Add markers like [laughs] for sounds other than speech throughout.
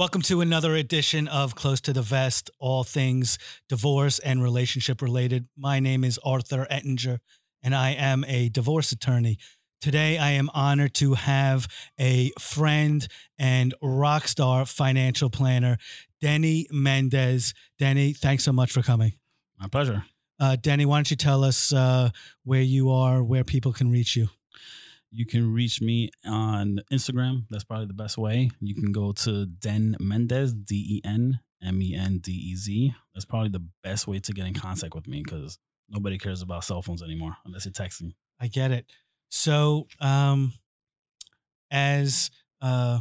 Welcome to another edition of Close to the Vest, all things divorce and relationship related. My name is Arthur Ettinger, and I am a divorce attorney. Today, I am honored to have a friend and rock star financial planner, Denny Mendez. Denny, thanks so much for coming. My pleasure. Uh, Denny, why don't you tell us uh, where you are, where people can reach you? You can reach me on Instagram. That's probably the best way. You can go to Den Mendez, D E N M E N D E Z. That's probably the best way to get in contact with me because nobody cares about cell phones anymore unless you're texting. I get it. So, um, as uh,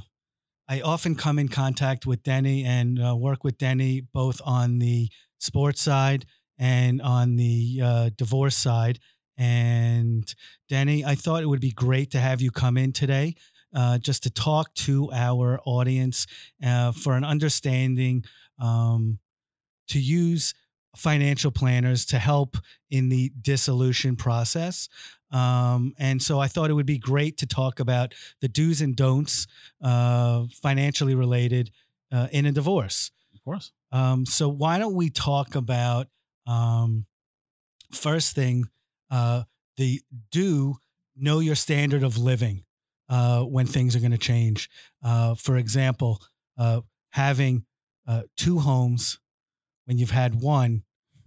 I often come in contact with Denny and uh, work with Denny both on the sports side and on the uh, divorce side. And Denny, I thought it would be great to have you come in today uh, just to talk to our audience uh, for an understanding um, to use financial planners to help in the dissolution process. Um, and so I thought it would be great to talk about the do's and don'ts uh, financially related uh, in a divorce. Of course. Um, so why don't we talk about um, first thing uh, the do know your standard of living uh, when things are going to change. Uh, for example, uh, having uh, two homes when you've had one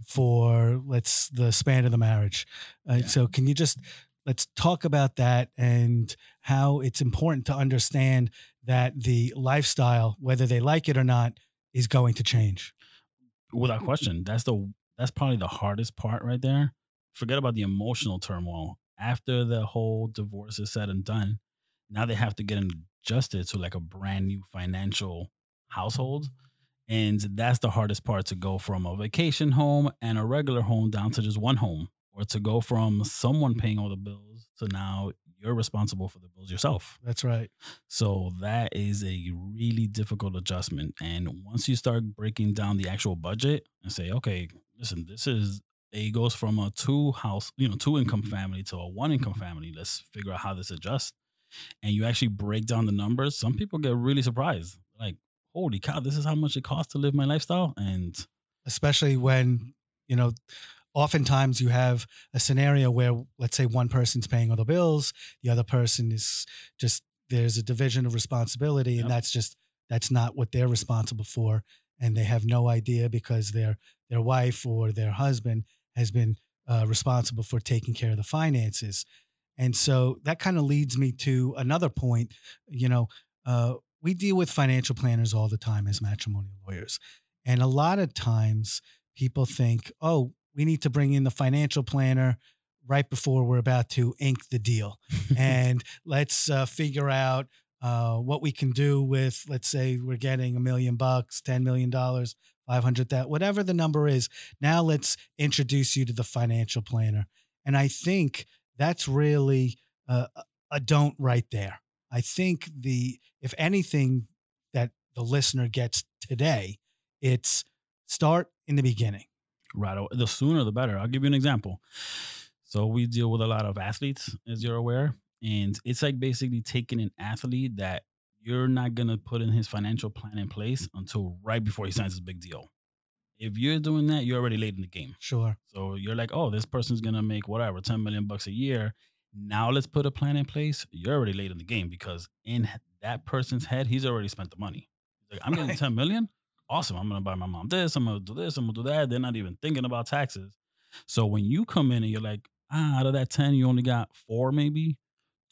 for let's the span of the marriage. Uh, Yeah. So can you just let's talk about that and how it's important to understand that the lifestyle, whether they like it or not, is going to change. Without question, that's the that's probably the hardest part right there. Forget about the emotional turmoil. After the whole divorce is said and done, now they have to get adjusted to like a brand new financial household. And that's the hardest part to go from a vacation home and a regular home down to just one home, or to go from someone paying all the bills to now you're responsible for the bills yourself. That's right. So that is a really difficult adjustment. And once you start breaking down the actual budget and say, okay, listen, this is it goes from a two house, you know, two income family to a one income mm-hmm. family. Let's figure out how this adjusts. And you actually break down the numbers. Some people get really surprised. Like, holy cow, this is how much it costs to live my lifestyle. And especially when you know oftentimes you have a scenario where let's say one person's paying all the bills the other person is just there's a division of responsibility and Yep. that's just that's not what they're responsible for and they have no idea because their their wife or their husband has been uh, responsible for taking care of the finances and so that kind of leads me to another point you know uh, we deal with financial planners all the time as matrimonial lawyers and a lot of times people think, oh, we need to bring in the financial planner right before we're about to ink the deal. [laughs] and let's uh, figure out uh, what we can do with, let's say we're getting a million bucks, $10 million, 500 that, whatever the number is. Now let's introduce you to the financial planner. And I think that's really uh, a- don't right there. I think the, if anything that the listener gets today, it's start in the beginning. right. The sooner the better. I'll give you an example. So we deal with a lot of athletes, as you're aware, and it's like basically taking an athlete that you're not gonna put in his financial plan in place until right before he signs his big deal. If you're doing that, you're already late in the game. Sure. So you're like, oh, this person's gonna make whatever, 10 million bucks a year. Now let's put a plan in place. You're already late in the game because in that person's head, he's already spent the money. He's like, I'm getting Right. 10 million. Awesome. I'm gonna buy my mom this, I'm gonna do this, I'm gonna do that. They're not even thinking about taxes. So when you come in and you're like, ah, out of that 10, you only got four, maybe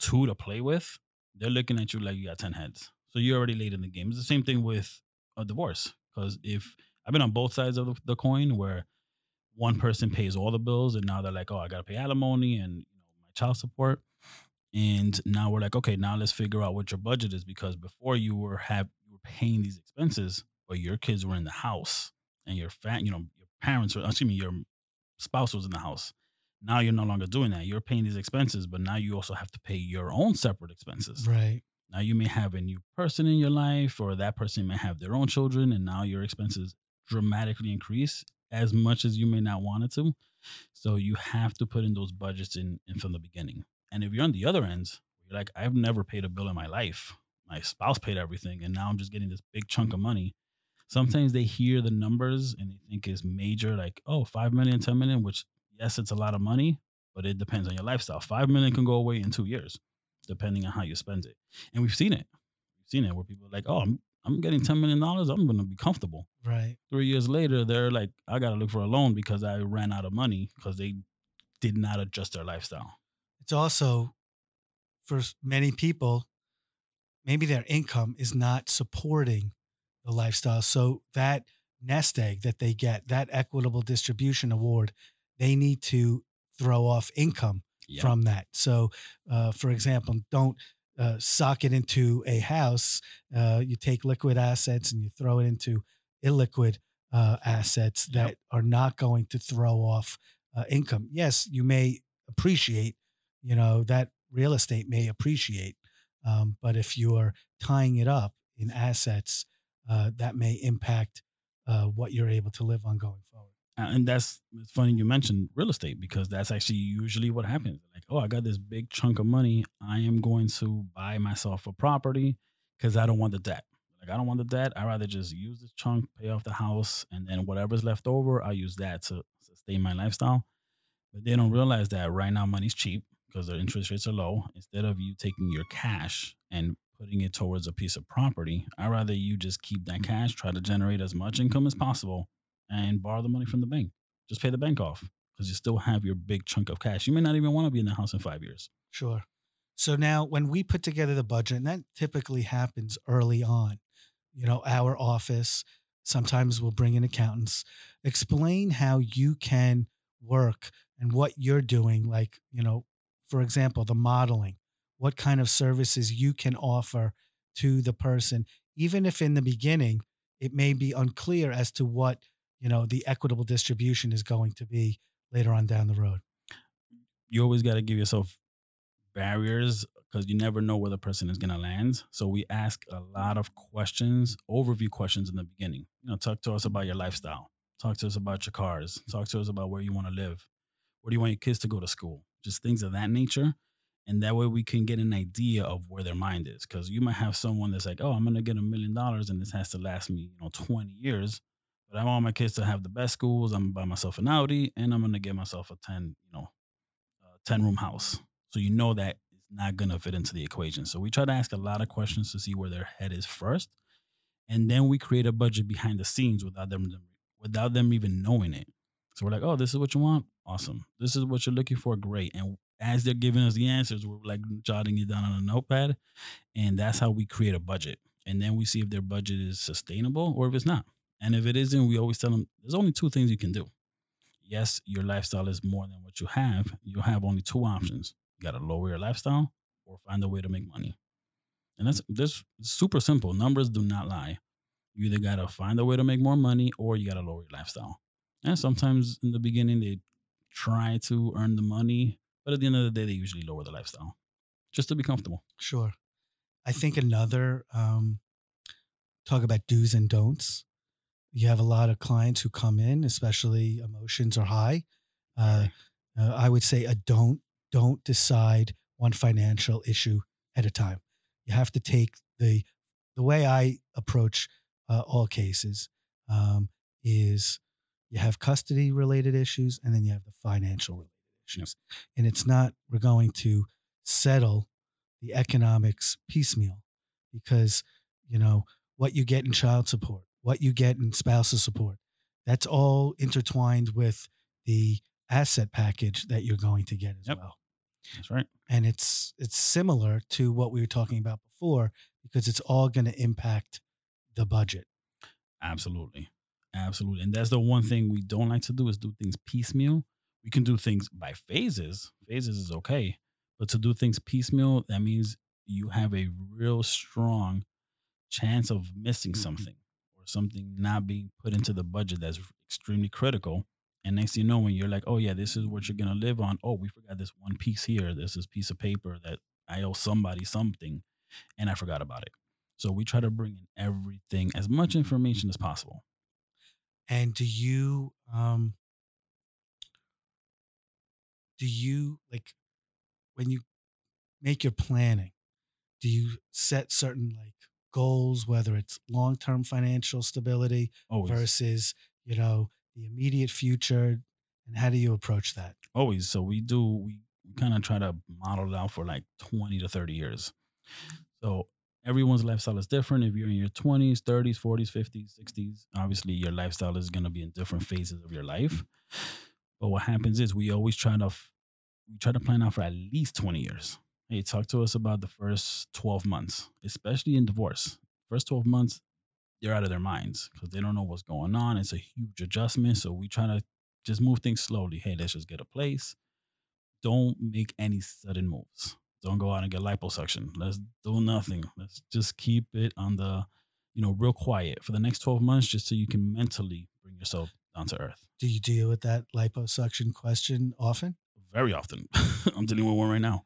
two to play with, they're looking at you like you got 10 heads. So you're already late in the game. It's the same thing with a divorce. Because if I've been on both sides of the, coin where one person pays all the bills and now they're like, oh, I gotta pay alimony and you know my child support. And now we're like, okay, now let's figure out what your budget is because before you were have you were paying these expenses, but your kids were in the house and your fam, you know, your parents were excuse me, your spouse was in the house. Now you're no longer doing that. You're paying these expenses, but now you also have to pay your own separate expenses. Right. Now you may have a new person in your life, or that person may have their own children, and now your expenses dramatically increase as much as you may not want it to. So you have to put in those budgets in, in from the beginning. And if you're on the other end, you're like, I've never paid a bill in my life. my spouse paid everything, and now I'm just getting this big chunk of money. Sometimes they hear the numbers and they think it's major, like, oh, 5 million, 10 million, which yes, it's a lot of money, but it depends on your lifestyle. 5 million can go away in two years, depending on how you spend it. And we've seen it. We've seen it where people are like, oh, I'm, I'm getting $10 million. I'm going to be comfortable. Right. Three years later, they're like, I got to look for a loan because I ran out of money because they did not adjust their lifestyle. It's also for many people, maybe their income is not supporting the lifestyle. So that nest egg that they get, that equitable distribution award, they need to throw off income Yeah. from that. So, uh, for example, don't uh, sock it into a house. Uh, you take liquid assets and you throw it into illiquid uh, assets Yep. that are not going to throw off uh, income. Yes, you may appreciate, you know, that real estate may appreciate, um, but if you are tying it up in assets, uh, that may impact uh, what you're able to live on going forward. And that's it's funny you mentioned real estate because that's actually usually what happens. Like, oh, I got this big chunk of money. I am going to buy myself a property because I don't want the debt. Like, I don't want the debt. I rather just use this chunk, pay off the house, and then whatever's left over, I use that to sustain my lifestyle. But they don't realize that right now money's cheap because their interest rates are low. Instead of you taking your cash and putting it towards a piece of property, I rather you just keep that cash, try to generate as much income as possible, and borrow the money from the bank. Just pay the bank off because you still have your big chunk of cash. You may not even want to be in the house in five years. Sure. So now, when we put together the budget, and that typically happens early on, you know, our office, sometimes we'll bring in accountants, explain how you can work and what you're doing. Like, you know, for example, the modeling, what kind of services you can offer to the person, even if in the beginning it may be unclear as to what, you know, the equitable distribution is going to be later on down the road. You always got to give yourself barriers because you never know where the person is going to land. So we ask a lot of questions, overview questions in the beginning. You know, talk to us about your lifestyle. Talk to us about your cars. Talk to us about where you want to live. Where do you want your kids to go to school? Just things of that nature. And that way we can get an idea of where their mind is. Because you might have someone that's like, oh, I'm going to get a million dollars and this has to last me, you know, 20 years. But I want my kids to have the best schools. I'm to buy myself an Audi and I'm to get myself a 10, you know, 10 room house. So you know that it's not to fit into the equation. So we try to ask a lot of questions to see where their head is first. And then we create a budget behind the scenes without them without them even knowing it. So we're like, oh, this is what you want? Awesome. This is what you're looking for? Great. And as they're giving us the answers, we're like jotting it down on a notepad. And that's how we create a budget. And then we see if their budget is sustainable or if it's not. And if it isn't, we always tell them there's only two things you can do. Yes, your lifestyle is more than what you have. You have only two options. You got to lower your lifestyle or find a way to make money. And that's this super simple. Numbers do not lie. You either got to find a way to make more money or you got to lower your lifestyle. And sometimes in the beginning, they try to earn the money, but at the end of the day, they usually lower the lifestyle just to be comfortable. Sure. I think another um, talk about do's and don'ts. You have a lot of clients who come in, especially emotions are high. Uh, uh, I would say a don't don't decide one financial issue at a time. You have to take the the way I approach uh, all cases um, is you have custody related issues and then you have the financial related issues, and it's not we're going to settle the economics piecemeal because you know what you get in child support what you get in spousal support that's all intertwined with the asset package that you're going to get as Yep. well That's right. and it's it's similar to what we were talking about before because it's all going to impact the budget Absolutely. Absolutely. And that's the one thing we don't like to do is do things piecemeal. We can do things by phases. Phases is okay. But to do things piecemeal, that means you have a real strong chance of missing mm-hmm. something or something not being put into the budget that's extremely critical. And next thing you know, when you're like, oh, yeah, this is what you're to live on. Oh, we forgot this one piece here. This is piece of paper that I owe somebody something and I forgot about it. So we try to bring in everything, as much information as possible. and do you um do you like when you make your planning do you set certain like goals, whether it's long term financial stability Always. versus, you know, the immediate future? And how do you approach that? Always. So we do we, we kind of try to model it out for like 20 to 30 years. So everyone's lifestyle is different. If you're in your 20s, 30s, 40s, 50s, 60s, obviously your lifestyle is going to be in different phases of your life. But what happens is we always try to we try to plan out for at least 20 years. Hey, talk to us about the first 12 months, especially in divorce. First 12 months, they're out of their minds because they don't know what's going on. It's a huge adjustment. So we try to just move things slowly. Hey, let's just get a place. Don't make any sudden moves. Don't go out and get liposuction. Let's do nothing. Let's just keep it on the, you know, real quiet for the next 12 months just so you can mentally bring yourself down to earth. Do you deal with that liposuction question often? Very often. [laughs] I'm dealing with one right now.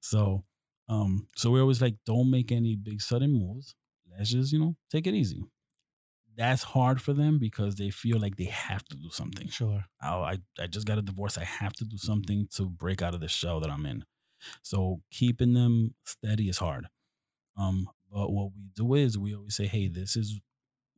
So um, so we're always like, don't make any big sudden moves. Let's just, you know, take it easy. That's hard for them because they feel like they have to do something. Sure. Oh, I, I just got a divorce. I have to do something to break out of the shell that I'm in. So keeping them steady is hard. Um, but what we do is we always say, hey, this is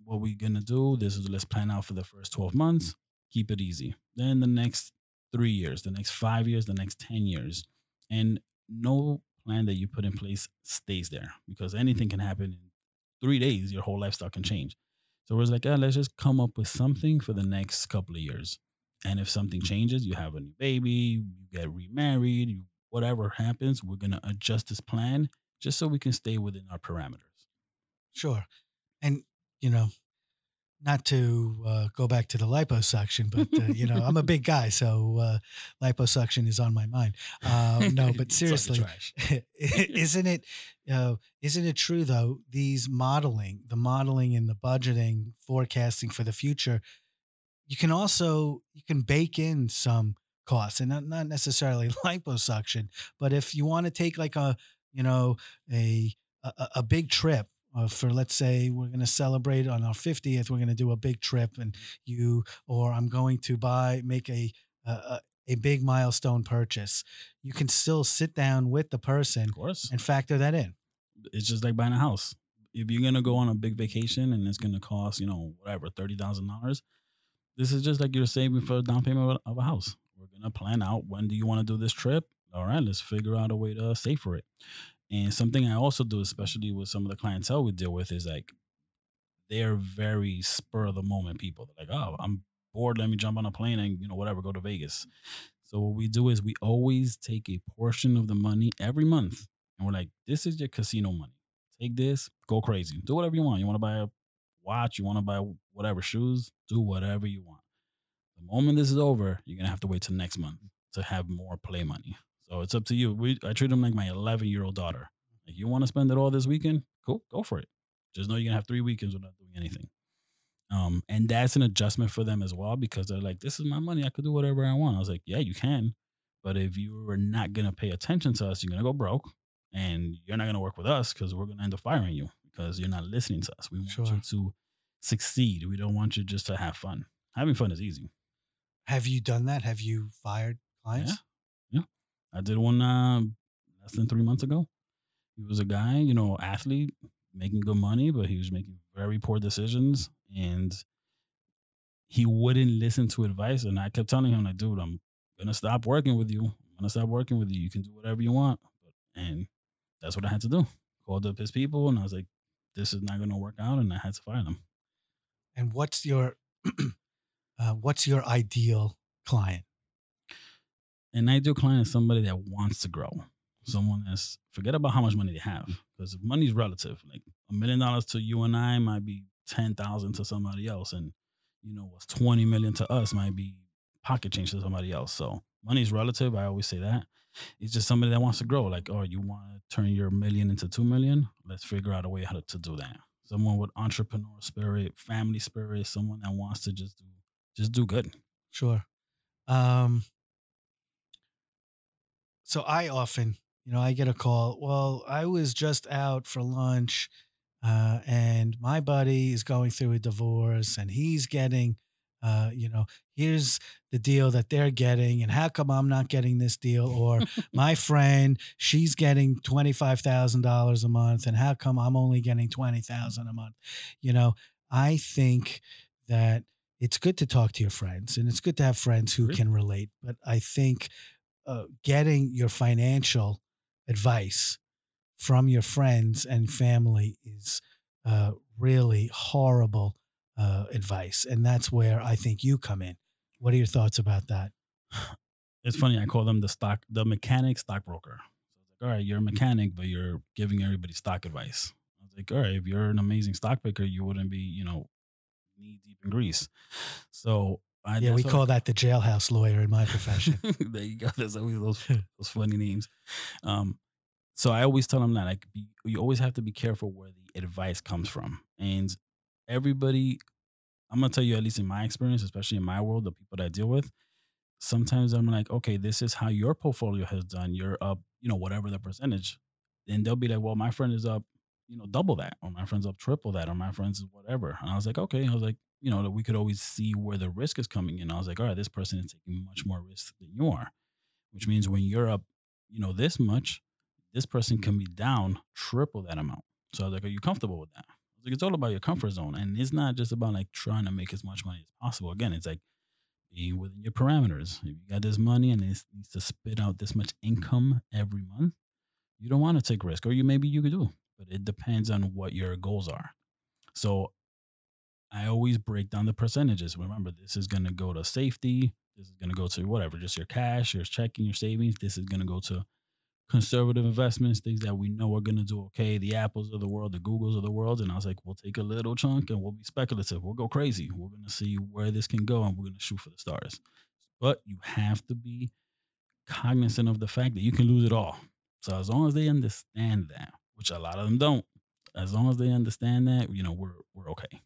what we're gonna do. This is let's plan out for the first 12 months. Keep it easy. Then the next three years, the next five years, the next 10 years. And no plan that you put in place stays there because anything can happen in three days, your whole lifestyle can change. So was like, yeah, let's just come up with something for the next couple of years. And if something changes, you have a new baby, you get remarried, you, whatever happens, we're gonna adjust this plan just so we can stay within our parameters. Sure. And, you know, not to uh, go back to the liposuction, but, uh, you know, I'm a big guy, so uh, liposuction is on my mind. Uh, no, [laughs] but It's like the seriously, [laughs] isn't it, uh, isn't it true though? These modeling, the modeling and the budgeting, forecasting for the future, you can also, you can bake in some costs and not, not necessarily [laughs] liposuction, but if you want to take like a, you know, a, a a big trip uh, for let's say we're going to celebrate on our 50th we're going to do a big trip and you or i'm going to buy make a a, a big milestone purchase you can still sit down with the person Of course. and factor that in it's just like buying a house. If you're gonna go on a big vacation and it's gonna cost, you know, whatever, thirty thousand dollars, this is just like you're saving for a down payment of a house. We're gonna plan out when do you want to do this trip. All right, let's figure out a way to save for it. And something I also do, especially with some of the clientele we deal with, is like they're very spur of the moment people. They're like, oh, I'm bored. Let me jump on a plane and you know whatever, go to Vegas. So what we do is we always take a portion of the money every month, and we're like, this is your casino money. Take this, go crazy, do whatever you want. You want to buy a watch, you want to buy whatever shoes, do whatever you want. The moment this is over, you're gonna have to wait till next month to have more play money. So it's up to you. We I treat them like my 11 year old daughter. Like you want to spend it all this weekend, cool, go for it. Just know you're gonna have three weekends without doing anything. Um, and that's an adjustment for them as well because they're like, this is my money. I could do whatever I want. I was like, yeah, you can. But if you are not going to pay attention to us, you're going to go broke and you're not going to work with us because we're going to end up firing you because you're not listening to us. We want Sure. you to succeed. We don't want you just to have fun. Having fun is easy. have you done that have you fired clients Yeah. I did one uh, less than three months ago. He was a guy, you know, athlete, making good money, but he was making very poor decisions, and he wouldn't listen to advice. And I kept telling him, like, dude, I'm gonna stop working with you. I'm gonna stop working with you. You can do whatever you want, and that's what I had to do. Called up his people, and I was like, this is not gonna work out, and I had to fire them. and what's your [clears throat] uh, what's your ideal client an ideal client is somebody that wants to grow. Someone that's forget about how much money they have because money's relative. Like a million dollars to you and I might be ten thousand to somebody else, and you know what's twenty million to us might be pocket change to somebody else. So money's relative. I always say that. It's just somebody that wants to grow. Like, oh, you want to turn your million into two million? Let's figure out a way how to, to do that. Someone with entrepreneur spirit, family spirit, someone that wants to just do just do good. Sure. Um, so I often, you know, I get a call. Well, I was just out for lunch, uh, and my buddy is going through a divorce, and he's getting uh, you know, here's the deal that they're getting, and how come I'm not getting this deal? Or [laughs] my friend, she's getting twenty five thousand dollars a month, and how come I'm only getting twenty thousand a month? You know, I think that it's good to talk to your friends, and it's good to have friends who Agree. can relate. But I think uh, getting your financial advice from your friends and family is uh, really horrible uh, advice. And that's where I think you come in. What are your thoughts about that? It's funny. I call them the stock, the mechanic stockbroker. So like, all right, you're a mechanic, but you're giving everybody stock advice. I was like, all right, if you're an amazing stock picker, you wouldn't be, you know, knee deep in grease. So I, Yeah, we call that the jailhouse lawyer in my profession. [laughs] There you go. There's always those those funny names. Um, so I always tell them that like be, you always have to be careful where the advice comes from, and everybody. I'm gonna tell you at least in my experience, especially in my world, the people that I deal with sometimes I'm like, okay, this is how your portfolio has done. You're up, you know, whatever the percentage. And they'll be like, well, my friend is up, you know, double that, or my friend's up triple that, or my friend's whatever. And I was like, okay. I was like, you know, that we could always see where the risk is coming in. I was like, all right, this person is taking much more risk than you are, which means when you're up, you know, this much, this person mm-hmm. can be down triple that amount. So I was like, are you comfortable with that? Like, it's all about your comfort zone. And it's not just about like trying to make as much money as possible. Again, it's like, being within your parameters. If you got this money and it needs to spit out this much income every month, you don't want to take risk, or you maybe you could do, but it depends on what your goals are. So I always break down the percentages. Remember, this is going to go to safety. This is going to go to whatever, just your cash, your checking, your savings. This is going to go to conservative investments, things that we know are going to do okay, the Apples of the world, the Googles of the world. And I was like, we'll take a little chunk and we'll be speculative. We'll go crazy. We're going to see where this can go and we're going to shoot for the stars. But you have to be cognizant of the fact that you can lose it all. So as long as they understand that, which a lot of them don't, as long as they understand that, you know, we're we're okay.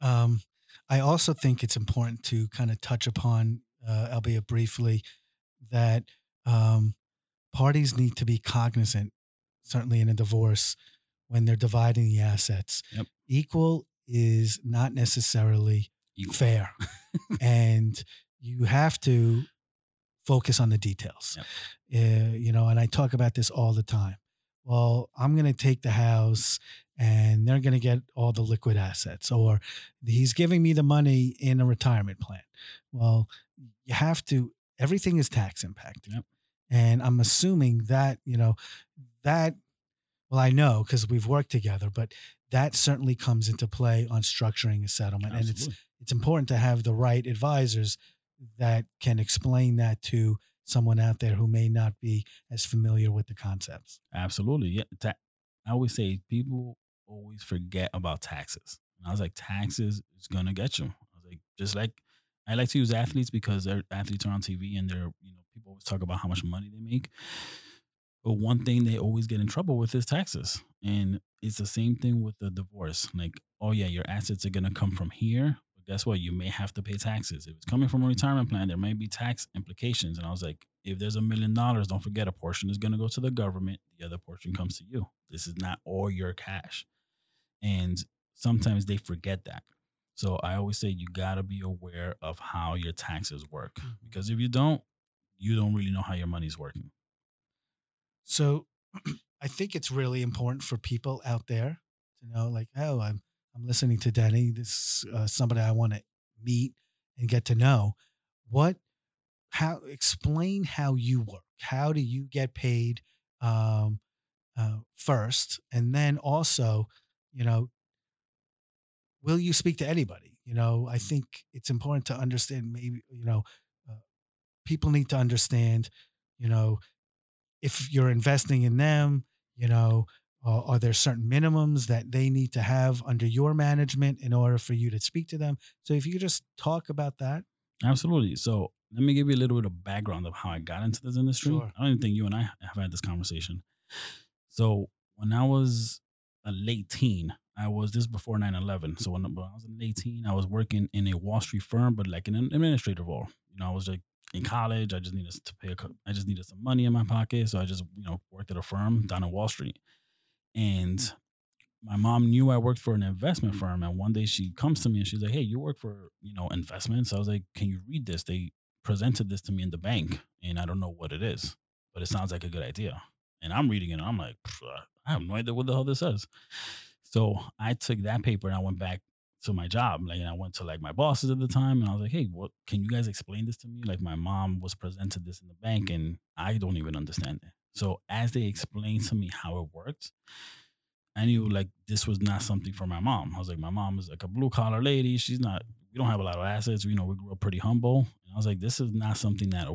Um, I also think it's important to kind of touch upon, uh, albeit briefly, that um, parties need to be cognizant, certainly in a divorce, when they're dividing the assets. Yep. Equal is not necessarily Equal. fair. [laughs] and you have to focus on the details. Yep. Uh, you know, and I talk about this all the time. Well, I'm going to take the house and they're going to get all the liquid assets, or he's giving me the money in a retirement plan. Well, you have to, everything is tax impacted. Yep. And I'm assuming that, you know, that, well, I know because we've worked together, but that certainly comes into play on structuring a settlement. And it's, it's important to have the right advisors that can explain that to someone out there who may not be as familiar with the concepts. Absolutely. Yeah. Ta- I always say people always forget about taxes. And I was like, taxes is gonna get you. I was like, just like I like to use athletes because athletes are on TV and they're, you know, people always talk about how much money they make. But one thing they always get in trouble with is taxes. And it's the same thing with the divorce. Like, oh yeah, your assets are gonna come from here. But guess what? You may have to pay taxes. If it's coming from a retirement plan, there may be tax implications. And I was like, if there's a million dollars, don't forget a portion is gonna go to the government, the other portion comes to you. This is not all your cash. And sometimes they forget that. So I always say you gotta be aware of how your taxes work. Mm-hmm. Because if you don't, you don't really know how your money's working. So [clears throat] I think it's really important for people out there to know, like, oh, I'm I'm listening to Denny. This uh, somebody I want to meet and get to know. What? How? Explain how you work. How do you get paid? Um, uh, first, and then also, you know, will you speak to anybody? You know, I think it's important to understand. Maybe you know, uh, people need to understand. You know, if you're investing in them, you know, uh, are there certain minimums that they need to have under your management in order for you to speak to them? So if you could just talk about that. Absolutely. So let me give you a little bit of background of how I got into this industry. Sure. I don't even think you and I have had this conversation. So when I was a late teen, I was this before 9-11. So when, I was a late teen, I was working in a Wall Street firm, but like in an administrative role. You know, I was like in college. I just needed to pay. A, I just needed some money in my pocket, so I just you know worked at a firm down in Wall Street. And mm. my mom knew I worked for an investment mm. firm, and one day she comes to me and she's like, "Hey, you work for you know investments?" I was like, "Can you read this?" They presented this to me in the bank, and I don't know what it is, but it sounds like a good idea. And I'm reading it, and I'm like, I have no idea what the hell this says. So I took that paper and I went back to my job. Like, and I went to like my bosses at the time, and I was like, "Hey, what? Can you guys explain this to me?" Like, my mom was presented this in the bank, and I don't even understand it. So as they explained to me how it worked, I knew like this was not something for my mom. I was like, my mom is like a blue collar lady. She's not. We don't have a lot of assets. You know, we grew up pretty humble. And I was like, this is not something that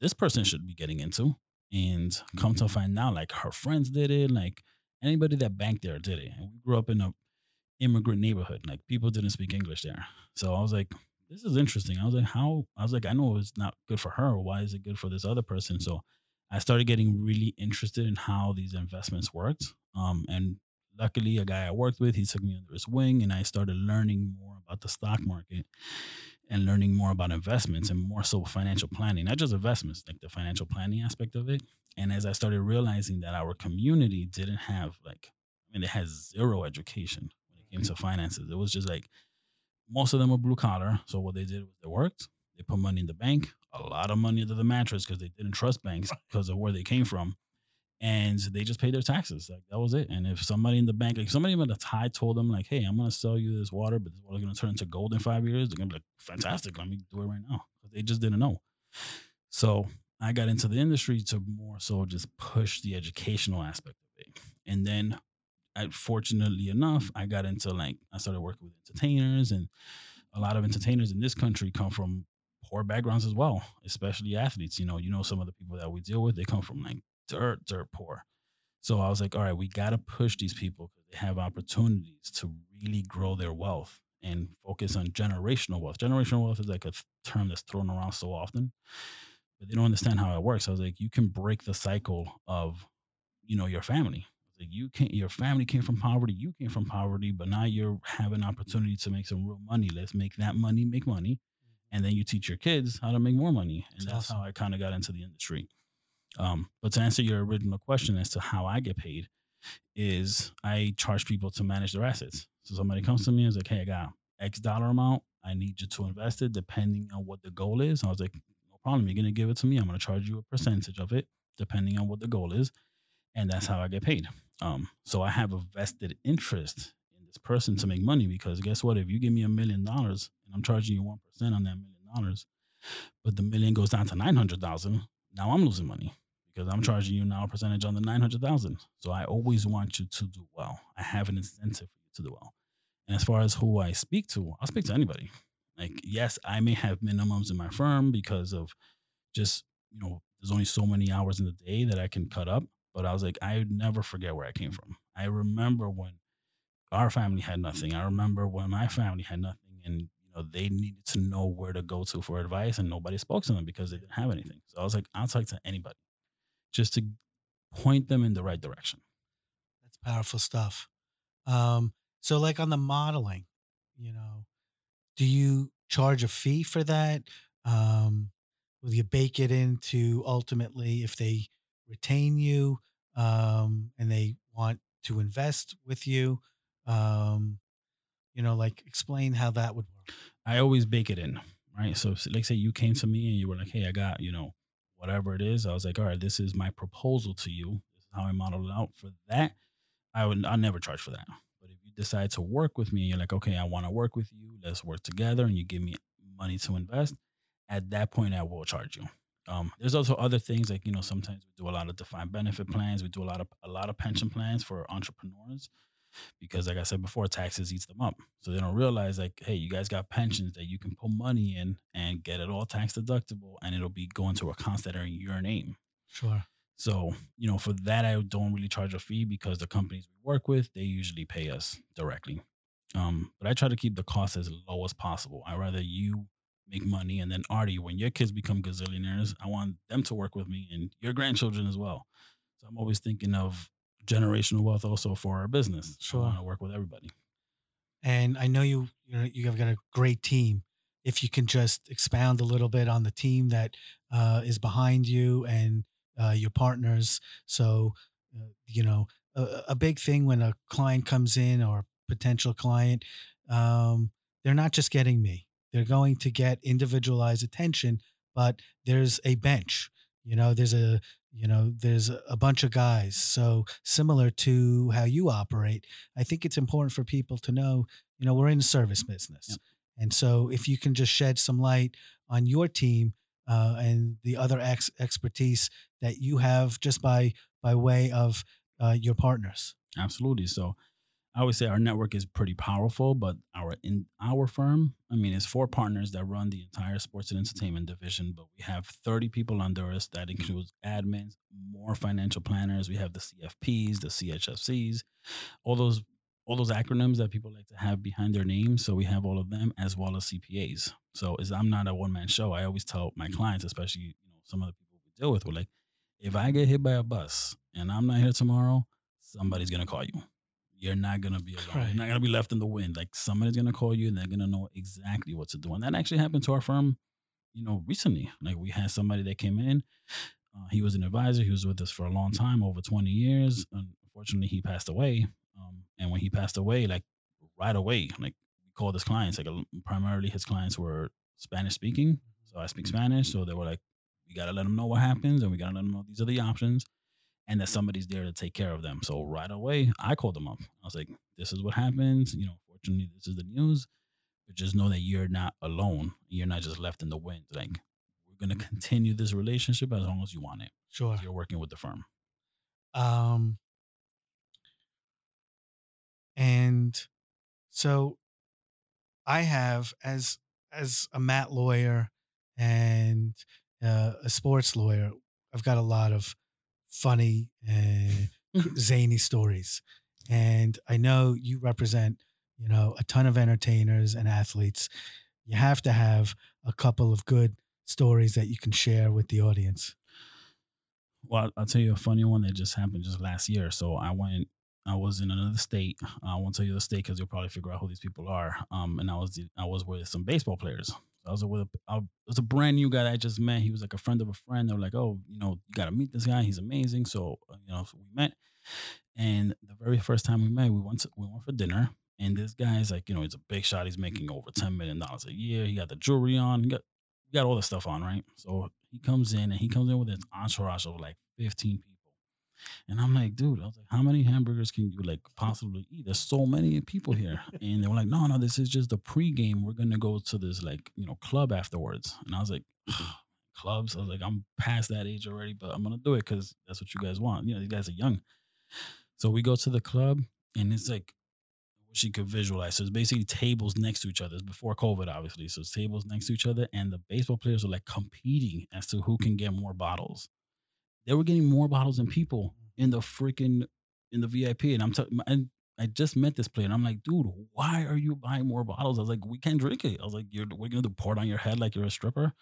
this person should be getting into. And come to mm-hmm. find out, like her friends did it. Like anybody that banked there did it. And we grew up in a immigrant neighborhood. Like people didn't speak English there. So I was like, this is interesting. I was like, how? I was like, I know it's not good for her. Why is it good for this other person? So I started getting really interested in how these investments worked. Um, and luckily, a guy I worked with, he took me under his wing, and I started learning more about the stock market and learning more about investments and more so financial planning, not just investments, like the financial planning aspect of it. And as I started realizing that our community didn't have like, I mean, it has zero education when it came to finances. It was just like most of them were blue collar. So what they did was they worked, they put money in the bank, a lot of money under the mattress because they didn't trust banks because of where they came from. And they just paid their taxes. Like that was it. And if somebody in the bank, like somebody in the tie told them, like, hey, I'm gonna sell you this water, but this water's gonna turn into gold in five years, they're gonna be like, fantastic, let me do it right now. They just didn't know. So I got into the industry to more so just push the educational aspect of it. And then I, fortunately enough, I got into like I started working with entertainers and a lot of entertainers in this country come from poor backgrounds as well, especially athletes. You know, you know some of the people that we deal with, they come from like dirt, dirt poor. So I was like, all right, we got to push these people because they have opportunities to really grow their wealth and focus on generational wealth. Generational wealth is like a term that's thrown around so often, but they don't understand how it works. I was like, you can break the cycle of, you know, your family. Like you can't, your family came from poverty, you came from poverty, but now you're having opportunity to make some real money. Let's make that money make money and then you teach your kids how to make more money. And that's, that's awesome. how i kind of got into the industry. Um, but to answer your original question as to how i get paid is i charge people to manage their assets. So somebody comes to me and is like hey i got x dollar amount. I need you to invest it depending on what the goal is. I was like no problem. You're going to give it to me. I'm going to charge you a percentage of it depending on what the goal is. And that's how i get paid. Um, so i have a vested interest person to make money because guess what if you give me a million dollars and I'm charging you one percent on that million dollars, but the million goes down to nine hundred thousand, now I'm losing money because I'm charging you now a percentage on the nine hundred thousand. So I always want you to do well. I have an incentive for you to do well. And as far as who I speak to, I'll speak to anybody. Like, yes, I may have minimums in my firm because of just, you know, there's only so many hours in the day that I can cut up. But I was like, I never forget where I came from. I remember when our family had nothing. I remember when my family had nothing. And you know, they needed to know where to go to for advice, and nobody spoke to them because they didn't have anything. So I was like, I'll talk to anybody, just to point them in the right direction. That's powerful stuff. Um, so, like on the modeling, you know, do you charge a fee for that? Um, will you bake it into ultimately if they retain you um, and they want to invest with you? Um, you know, like explain how that would work. I always bake it in, right? So, like, say you came to me and you were like, "Hey, I got you know whatever it is." I was like, "All right, this is my proposal to you. This is how I model it out for that." I would I never charge for that. But if you decide to work with me, you're like, "Okay, I want to work with you. Let's work together," and you give me money to invest. At that point, I will charge you. Um, there's also other things like you know sometimes we do a lot of defined benefit plans. We do a lot of a lot of pension plans for entrepreneurs because like I said before, taxes eats them up. So they don't realize like, hey, you guys got pensions that you can put money in and get it all tax deductible and it'll be going to accounts that are in your name. Sure. So, you know, for that I don't really charge a fee because the companies we work with, they usually pay us directly. Um, but I try to keep the cost as low as possible. I rather you make money and then Artie, when your kids become gazillionaires, I want them to work with me and your grandchildren as well. So I'm always thinking of generational wealth also for our business. Sure. I want to work with everybody. And I know you you know you have got a great team. If you can just expound a little bit on the team that uh, is behind you and uh, your partners, so uh, you know a, a big thing when a client comes in or potential client. Um, they're not just getting me; they're going to get individualized attention. But there's a bench. You know, there's a you know there's a bunch of guys so similar to how you operate i think it's important for people to know you know we're in the service business Yep. and so if you can just shed some light on your team uh, and the other ex- expertise that you have just by by way of uh, your partners Absolutely. So I would say our network is pretty powerful, but our in our firm, I mean, it's four partners that run the entire sports and entertainment division, but we have 30 people under us. That includes admins, more financial planners. We have the CFPs, the CHFCs, all those all those acronyms that people like to have behind their names. So we have all of them as well as CPAs. So is I'm not a one man show. I always tell my clients, especially you know some of the people we deal with, we're like, if I get hit by a bus and I'm not here tomorrow, somebody's gonna call you. You're not gonna be alone. Right. You're not gonna be left in the wind. Like somebody's gonna call you and they're gonna know exactly what to do. And that actually happened to our firm, you know, recently. Like we had somebody that came in. Uh, he was an advisor. He was with us for a long time, over 20 years. Unfortunately, he passed away. Um, and when he passed away, like right away, like we called his clients. Like primarily, his clients were Spanish speaking. So I speak Spanish. So they were like, we gotta let them know what happens, and we gotta let them know these are the options and that somebody's there to take care of them. So right away, I called them up. I was like, "This is what happens. You know, fortunately, this is the news. But just know that you're not alone. You're not just left in the wind. Like we're gonna continue this relationship as long as you want it. sure You're working with the firm. um and so i have as as a mat lawyer and uh, a sports lawyer i've got a lot of funny and zany stories and i know you represent you know a ton of entertainers and athletes you have to have a couple of good stories that you can share with the audience Well, I'll tell you a funny one that just happened just last year. So I went, I was in another state. I won't tell you the state because you'll probably figure out who these people are. Um, and I was I was with some baseball players. I was with a, I, was a brand new guy that I just met. He was like a friend of a friend. They were like, "Oh, you know, you got to meet this guy. He's amazing." So uh, you know, so we met. And the very first time we met, we went to, we went for dinner. And this guy's like, you know, he's a big shot. He's making over ten million dollars a year. He got the jewelry on. He got he got all the stuff on, right? So he comes in and he comes in with his entourage of like 15 people. And I'm like, dude, I was like, how many hamburgers can you like possibly eat? There's so many people here. [laughs] And they were like, no, no, this is just the pregame. We're gonna go to this like, you know, club afterwards. And I was like, mm-hmm. [sighs] clubs. I was like, I'm past that age already, but I'm gonna do it because that's what you guys want. You know, these guys are young. So we go to the club and it's like she could visualize. So it's basically tables next to each other. It's before COVID, obviously. So it's tables next to each other, and the baseball players are like competing as to who can get more bottles. They were getting more bottles than people in the freaking in the VIP. And I'm telling and I just met this player, and I'm like, dude, why are you buying more bottles? I was like, we can't drink it. I was like, you're we're gonna do pour it on your head like you're a stripper.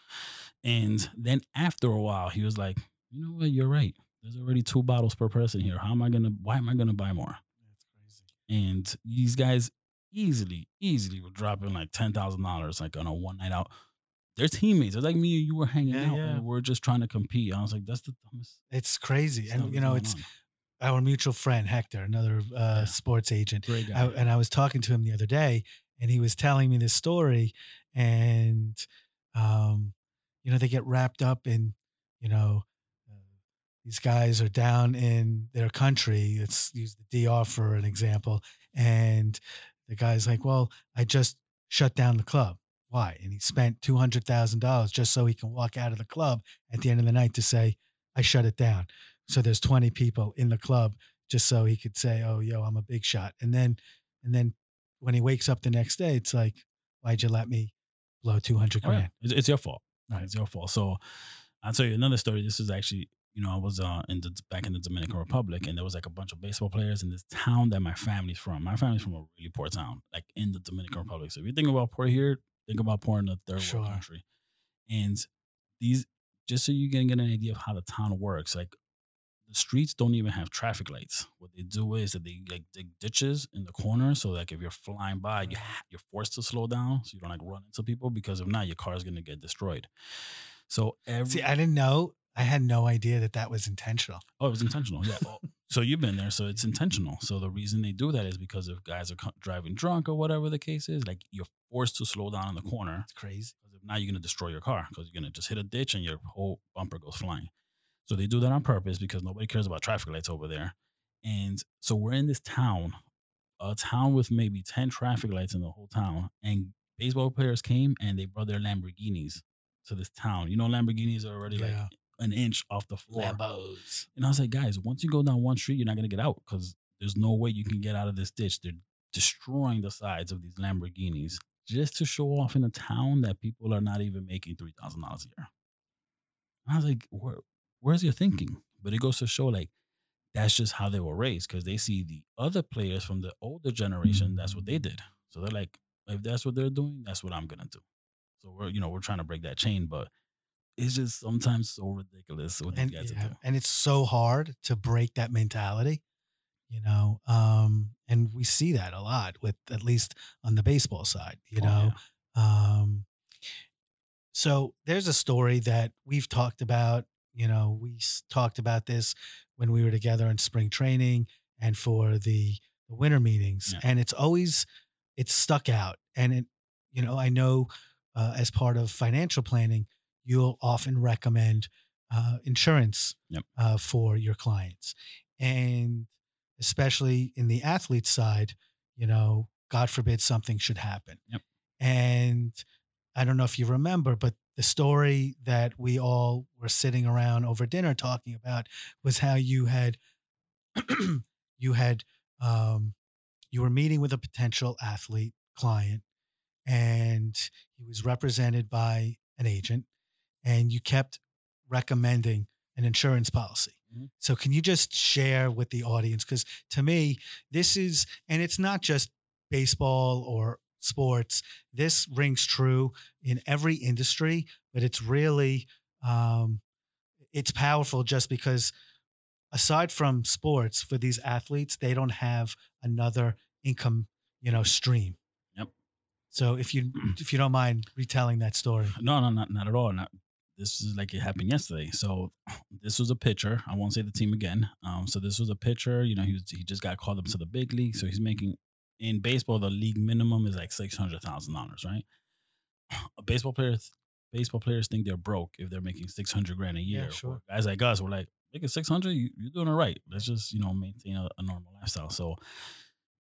And then after a while, he was like, you know what, you're right. There's already two bottles per person here. How am I gonna why am I gonna buy more? that's crazy and these guys easily, easily were dropping like ten thousand dollars like on a one night out. They're teammates. It's like me and you were hanging Yeah, out yeah. and we're just trying to compete. I was like, that's the dumbest. it's crazy and you know it's on. our mutual friend Hector, another uh, Yeah. sports agent. great I, and I was talking to him the other day, and he was telling me this story, and um, you know they get wrapped up in, you know, uh, these guys are down in their country. Let's use the DR for an example, and the guy's like, "Well, I just shut down the club. Why?" And he spent two hundred thousand dollars just so he can walk out of the club at the end of the night to say, "I shut it down." So there's 20 people in the club just so he could say, "Oh, yo, I'm a big shot." And then, and then when he wakes up the next day, it's like, "Why'd you let me blow 200 Oh, yeah. grand?" It's, it's your fault. Right. It's your fault. So I'll tell you another story. This is actually, you know, I was uh, in the back in the Dominican Republic, and there was like a bunch of baseball players in this town that my family's from. My family's from a really poor town, like in the Dominican Republic. So if you think about poor here, think about poor in a third Sure. world country. And these, just so you can get an idea of how the town works, like the streets don't even have traffic lights. What they do is that they like dig ditches in the corner, so like if you're flying by, you ha- you're forced to slow down, so you don't like run into people because if not, your car is gonna get destroyed. So every See, I didn't know. I had no idea that that was intentional. oh, it was intentional. Yeah, So you've been there, so it's intentional. So the reason they do that is because if guys are driving drunk or whatever the case is, like you're forced to slow down in the mm, corner. It's crazy. Because if not, you're gonna destroy your car because you're gonna just hit a ditch and your whole bumper goes flying. So they do that on purpose because nobody cares about traffic lights over there. And so we're in this town, a town with maybe 10 traffic lights in the whole town. And baseball players came and they brought their Lamborghinis to this town. You know, Lamborghinis are already like Yeah. An inch off the floor. Lambos. And I was like, guys, once you go down one street, you're not gonna get out because there's no way you can get out of this ditch. They're destroying the sides of these Lamborghinis just to show off in a town that people are not even making three thousand dollars a year. And I was like, Where, where's your thinking? But it goes to show like that's just how they were raised because they see the other players from the older generation. That's what they did. So they're like, if that's what they're doing, that's what I'm gonna do. So we're you know we're trying to break that chain, but it's just sometimes so ridiculous what And, these guys yeah, do. and it's so hard to break that mentality, you know. Um, and we see that a lot with at least on the baseball side, you Oh, know. yeah. Um, so there's a story that we've talked about. You know, we talked about this when we were together in spring training and for the, the winter meetings, Yeah. and it's always it's stuck out. And it, you know, I know uh, as part of financial planning, you'll often recommend uh, insurance Yep. uh, for your clients, and especially in the athlete side, you know, God forbid something should happen. Yep. And I don't know if you remember, but the story that we all were sitting around over dinner talking about was how you had [clears throat] you had um, you were meeting with a potential athlete client and he was represented by an agent and you kept recommending an insurance policy Mhm. so can you just share with the audience because to me this is and it's not just baseball or sports this rings true in every industry but it's really um, it's powerful just because aside from sports for these athletes they don't have another income you know stream Yep. so if you if you don't mind retelling that story No, no, not not at all. Not this is like it happened yesterday. So [clears throat] this was a pitcher. I won't say the team again. Um, so this was a pitcher. You know, he was he just got called up to the big league. So he's making in baseball the league minimum is like six hundred thousand dollars, right? A [clears throat] baseball players baseball players think they're broke if they're making six hundred grand a Yeah, year. sure. Guys like us, we're like making six hundred. You, you're doing all right. Let's just you know maintain a, a normal lifestyle. So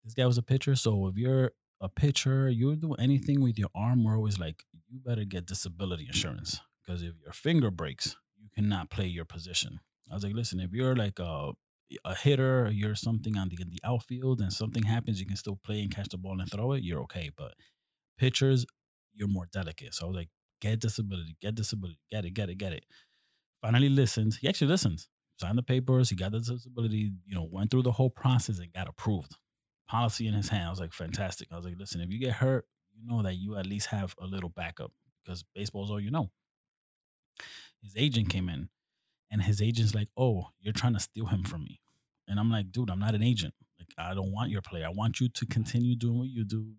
this guy was a pitcher. So if you're a pitcher, you do anything with your arm, we're always like, you better get disability insurance because if your finger breaks, you cannot play your position. I was like, listen, if you're like a a hitter, you're something on the in the outfield, and something happens, you can still play and catch the ball and throw it. You're okay, but pitchers, you're more delicate. So I was like, get disability, get disability, get it, get it, get it. Finally listened. He actually listened. Signed the papers. He got the disability. You know, went through the whole process and got approved policy in his hand. I was like, fantastic. I was like, listen, if you get hurt, you know that you at least have a little backup because baseball's all you know. His agent came in and his agent's like, oh, you're trying to steal him from me. And I'm like, dude, I'm not an agent. Like, I don't want your player. I want you to continue doing what you do.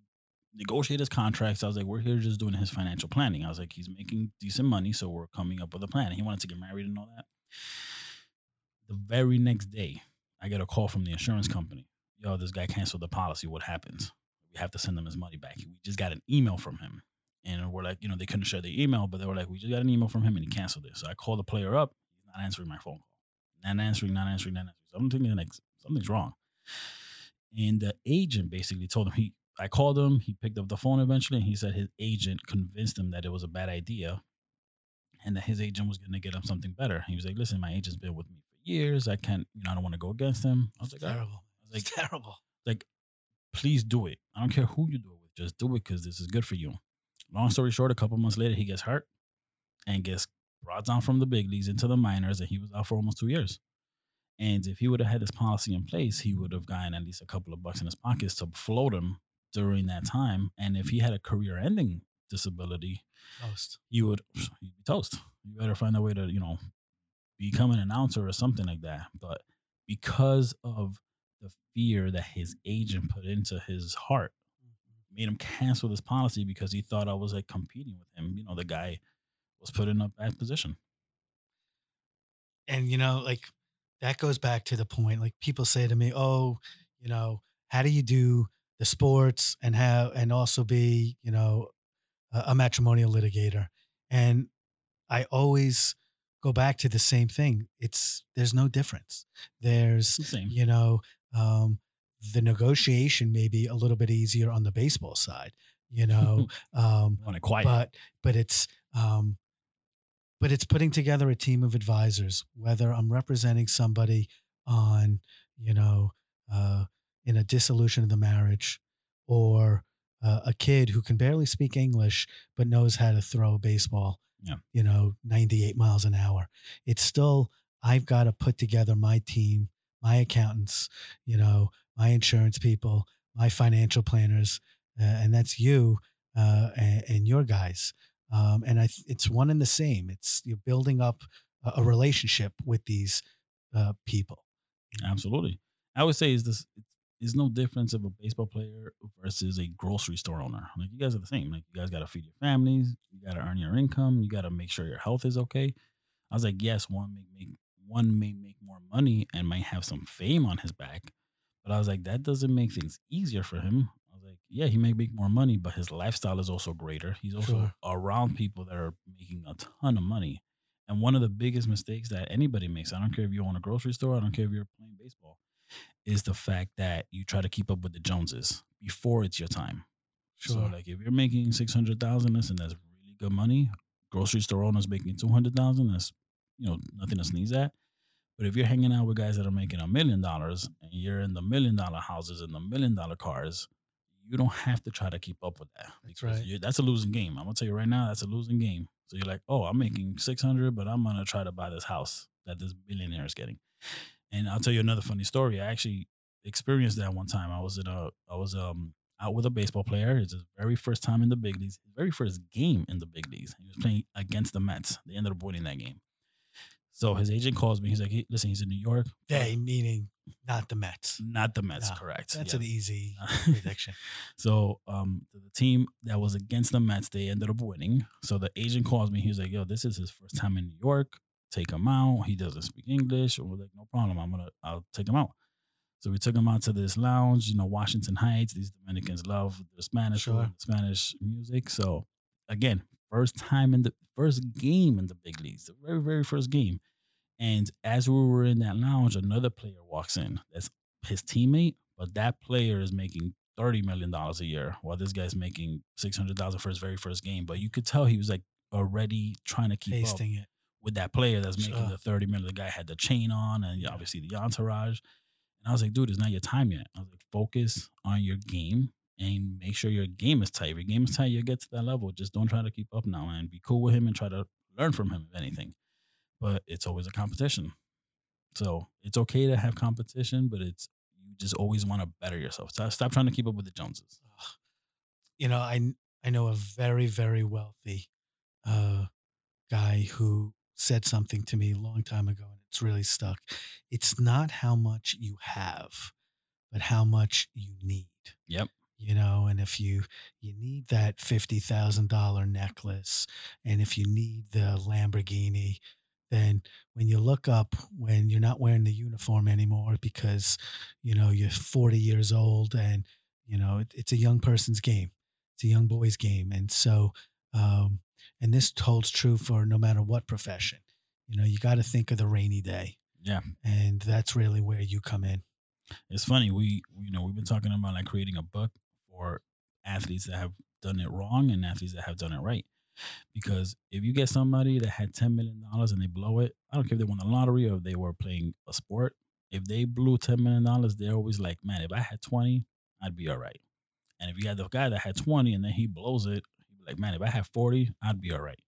Negotiate his contracts. I was like, we're here just doing his financial planning. I was like, he's making decent money, so we're coming up with a plan. He wanted to get married and all that. The very next day, I get a call from the insurance company. Yo, this guy canceled the policy. What happens? We have to send him his money back. We just got an email from him. And we're like, you know, they couldn't share the email, but they were like, we just got an email from him and he canceled it. So I called the player up. He's not answering my phone call. Not answering, not answering, not answering. So I'm thinking like something's wrong. And the agent basically told him he I called him, he picked up the phone eventually, and he said his agent convinced him that it was a bad idea and that his agent was gonna get him something better. He was like, Listen, my agent's been with me for years. I can't, you know, I don't want to go against him. I was like, terrible I was like, terrible like, please do it. I don't care who you do it with. Just do it because this is good for you. Long story short, a couple months later, he gets hurt and gets brought down from the big leagues into the minors, and he was out for almost two years. And if he would have had this policy in place, he would have gotten at least a couple of bucks in his pockets to float him during that time. And if he had a career-ending disability, Toast. you would be toast. You better find a way to, you know, become an announcer or something like that. But because of the fear that his agent put into his heart, made him cancel this policy because he thought I was like competing with him. You know, the guy was put in a bad position. and you know like that goes back to the point. Like people say to me, "Oh, you know, how do you do the sports and how and also be, you know, a, a matrimonial litigator?" And I always go back to the same thing. It's there's no difference. There's, the you know, um, the negotiation may be a little bit easier on the baseball side, you know, [laughs] um, Want it quiet. but but it's um, but it's putting together a team of advisors. Whether I'm representing somebody on, you know, uh, in a dissolution of the marriage, or uh, a kid who can barely speak English but knows how to throw a baseball Yeah. you know, 98 miles an hour. It's still, I've got to put together my team, my accountants, you know, my insurance people, my financial planners, uh, and that's you uh, and, and your guys. Um, and I, it's one and the same. It's you're building up a, a relationship with these uh, people. Absolutely. I would say is this there's no difference of a baseball player versus a grocery store owner. Like you guys are the same. Like you guys got to feed your families, you got to earn your income, you got to make sure your health is okay. I was like, yes, one may make one may make more money and might have some fame on his back, but I was like, that doesn't make things easier for him. I was like, yeah, he may make more money, but his lifestyle is also greater. He's also Sure. around people that are making a ton of money. And one of the biggest mistakes that anybody makes, I don't care if you own a grocery store, I don't care if you're playing baseball, is the fact that you try to keep up with the Joneses before it's your time. So Sure. like if you're making six hundred thousand, listen, that's really good money. Grocery store owners making two hundred thousand, that's you know nothing to sneeze at. But if you're hanging out with guys that are making a million dollars and you're in the million dollar houses and the million dollar cars, you don't have to try to keep up with that. That's because right. you- that's a losing game. I'm gonna tell you right now, that's a losing game. So you're like, oh, I'm making six hundred, but I'm gonna try to buy this house that this billionaire is getting. And I'll tell you another funny story. I actually experienced that one time. I was in a I was um out with a baseball player. It's his very first time in the big leagues, his very first game in the big leagues. He was playing against the Mets. They ended up winning that game. So his agent calls me. He's like, hey, "Listen, he's in New York. They meaning not the Mets. not the Mets, No, correct? That's Yeah. an easy [laughs] prediction. So um, the team that was against the Mets, they ended up winning. So the agent calls me. He's like, "Yo, this is his first time in New York. Take him out. He doesn't speak English." And we're like, "No problem. I'm gonna. I'll take him out." So we took him out to this lounge. You know, Washington Heights. These Dominicans love the Spanish Sure. food, Spanish music. So again, first time in the first game in the big leagues, the very very first game. And as we were in that lounge, another player walks in. That's his teammate, but that player is making thirty million dollars a year, while this guy's making six hundred thousand for his very first game. But you could tell he was like already trying to keep up it. with that player that's making the thirty million. The guy had the chain on, and obviously the entourage. And I was like, dude, it's not your time yet. I was like, focus on your game and make sure your game is tight. If your game is tight, you'll get to that level. Just don't try to keep up now, and Be cool with him and try to learn from him, if anything. But it's always a competition. So it's okay to have competition, but it's you just always want to better yourself. So stop trying to keep up with the Joneses. you know, I I know a very very wealthy uh, guy who said something to me a long time ago, and it's really stuck. It's not how much you have, but how much you need. Yep. You know, and if you you need that fifty thousand dollar necklace, and if you need the Lamborghini, then when you look up when you're not wearing the uniform anymore because you know you're 40 years old and you know it, it's a young person's game it's a young boy's game and so um and this holds true for no matter what profession you know you got to think of the rainy day Yeah. and that's really where you come in It's funny. We, you know, we've been talking about like creating a book for athletes that have done it wrong and athletes that have done it right. Because if you get somebody that had $10 million and they blow it, I don't care if they won the lottery or if they were playing a sport. If they blew $10 million, they're always like, man, if I had 20, I'd be all right. And if you had the guy that had 20 and then he blows it, he'd be like, man, if I had 40, I'd be all right.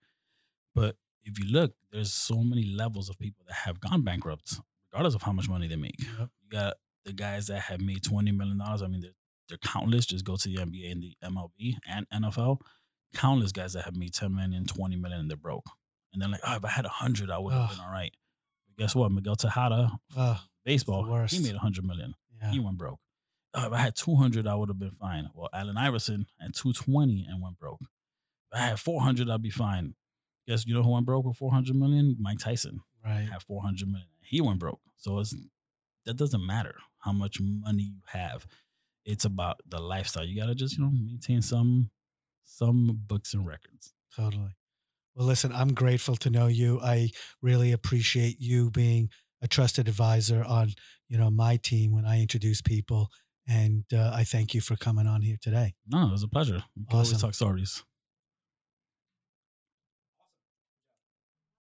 But if you look, there's so many levels of people that have gone bankrupt, regardless of how much money they make. Yep. You got the guys that have made $20 million. I mean, they're, they're countless. Just go to the NBA and the MLB and NFL. Countless guys that have made 10 million, 20 million, and they're broke. And they're like, oh, if I had 100, I would have been all right. But guess what? Miguel Tejada, uh, baseball, he made 100 million. yeah He went broke. Oh, if I had 200, I would have been fine. Well, Allen Iverson at 220 and went broke. If I had 400, I'd be fine. Guess you know who went broke with 400 million? Mike Tyson. Right. Have 400 million. He went broke. So it's that doesn't matter how much money you have. It's about the lifestyle. You gotta just, you know, maintain some some books and records. Totally. Well, listen, I'm grateful to know you. I really appreciate you being a trusted advisor on, you know, my team when I introduce people. And uh, I thank you for coming on here today. No, it was a pleasure. We can always talk stories.